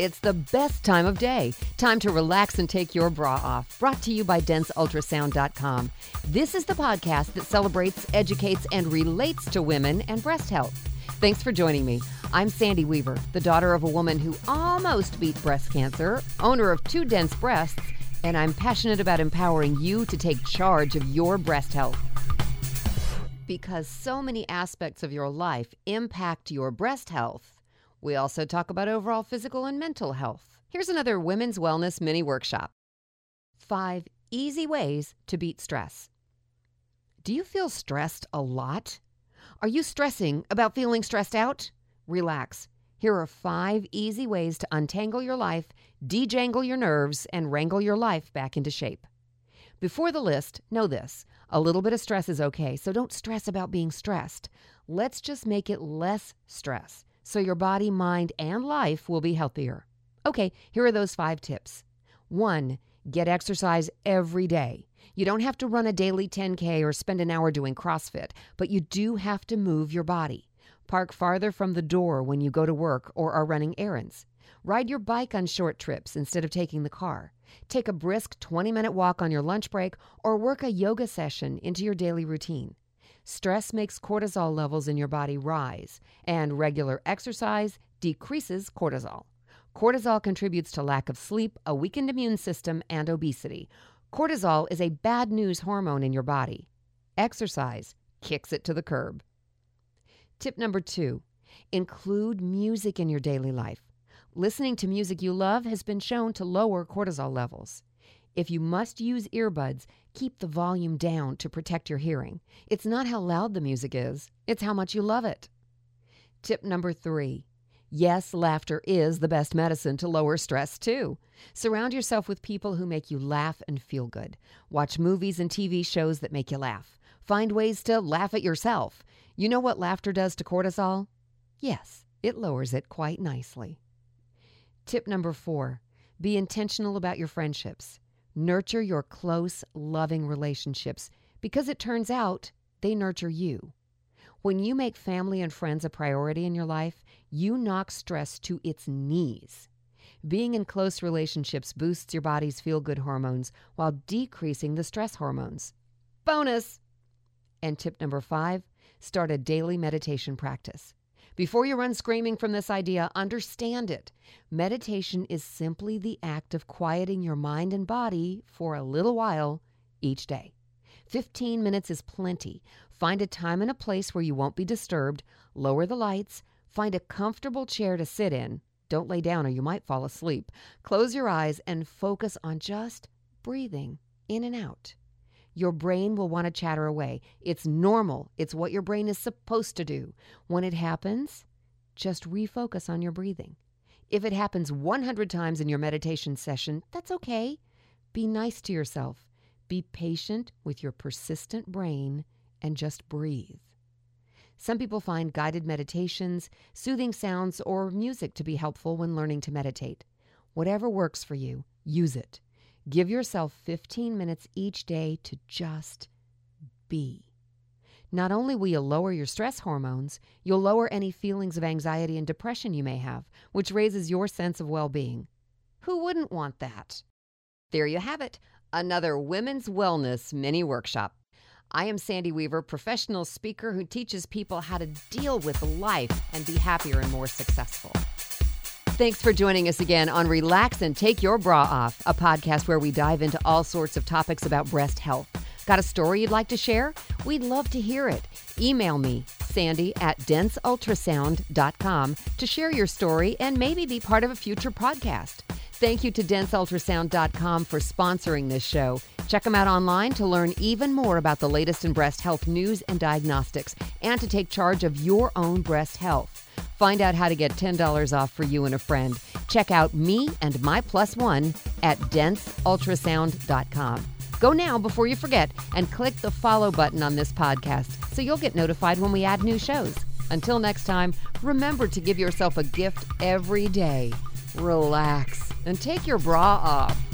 It's the best time of day. Time to relax and take your bra off. Brought to you by DenseUltrasound.com. This is the podcast that celebrates, educates, and relates to women and breast health. Thanks for joining me. I'm Sandy Weaver, the daughter of a woman who almost beat breast cancer, owner of two dense breasts, and I'm passionate about empowering you to take charge of your breast health. Because so many aspects of your life impact your breast health we also talk about overall physical and mental health. Here's another women's wellness mini workshop Five easy ways to beat stress. Do you feel stressed a lot? Are you stressing about feeling stressed out? Relax. Here are five easy ways to untangle your life, dejangle your nerves, and wrangle your life back into shape. Before the list, know this a little bit of stress is okay, so don't stress about being stressed. Let's just make it less stress so your body, mind, and life will be healthier. Okay, here are those five tips. One, get exercise every day. You don't have to run a daily 10K or spend an hour doing CrossFit, but you do have to move your body. Park farther from the door when you go to work or are running errands. Ride your bike on short trips instead of taking the car. Take a brisk 20 minute walk on your lunch break or work a yoga session into your daily routine. Stress makes cortisol levels in your body rise, and regular exercise decreases cortisol. Cortisol contributes to lack of sleep, a weakened immune system, and obesity. Cortisol is a bad news hormone in your body. Exercise kicks it to the curb. Tip number two include music in your daily life. Listening to music you love has been shown to lower cortisol levels. If you must use earbuds, keep the volume down to protect your hearing. It's not how loud the music is, it's how much you love it. Tip number three yes, laughter is the best medicine to lower stress, too. Surround yourself with people who make you laugh and feel good. Watch movies and TV shows that make you laugh. Find ways to laugh at yourself. You know what laughter does to cortisol? Yes, it lowers it quite nicely. Tip number four be intentional about your friendships. Nurture your close, loving relationships because it turns out they nurture you. When you make family and friends a priority in your life, you knock stress to its knees. Being in close relationships boosts your body's feel good hormones while decreasing the stress hormones. Bonus! And tip number five start a daily meditation practice. Before you run screaming from this idea, understand it. Meditation is simply the act of quieting your mind and body for a little while each day. 15 minutes is plenty. Find a time and a place where you won't be disturbed, lower the lights, find a comfortable chair to sit in. Don't lay down or you might fall asleep. Close your eyes and focus on just breathing in and out. Your brain will want to chatter away. It's normal, it's what your brain is supposed to do. When it happens, just refocus on your breathing. If it happens 100 times in your meditation session, that's okay. Be nice to yourself. Be patient with your persistent brain and just breathe. Some people find guided meditations, soothing sounds, or music to be helpful when learning to meditate. Whatever works for you, use it. Give yourself 15 minutes each day to just be. Not only will you lower your stress hormones, you'll lower any feelings of anxiety and depression you may have, which raises your sense of well being. Who wouldn't want that? There you have it, another women's wellness mini workshop. I am Sandy Weaver, professional speaker who teaches people how to deal with life and be happier and more successful. Thanks for joining us again on Relax and Take Your Bra Off, a podcast where we dive into all sorts of topics about breast health. Got a story you'd like to share? We'd love to hear it. Email me, Sandy at denseultrasound.com, to share your story and maybe be part of a future podcast. Thank you to denseultrasound.com for sponsoring this show. Check them out online to learn even more about the latest in breast health news and diagnostics and to take charge of your own breast health. Find out how to get $10 off for you and a friend. Check out me and my plus one at denseultrasound.com. Go now before you forget and click the follow button on this podcast so you'll get notified when we add new shows. Until next time, remember to give yourself a gift every day. Relax and take your bra off.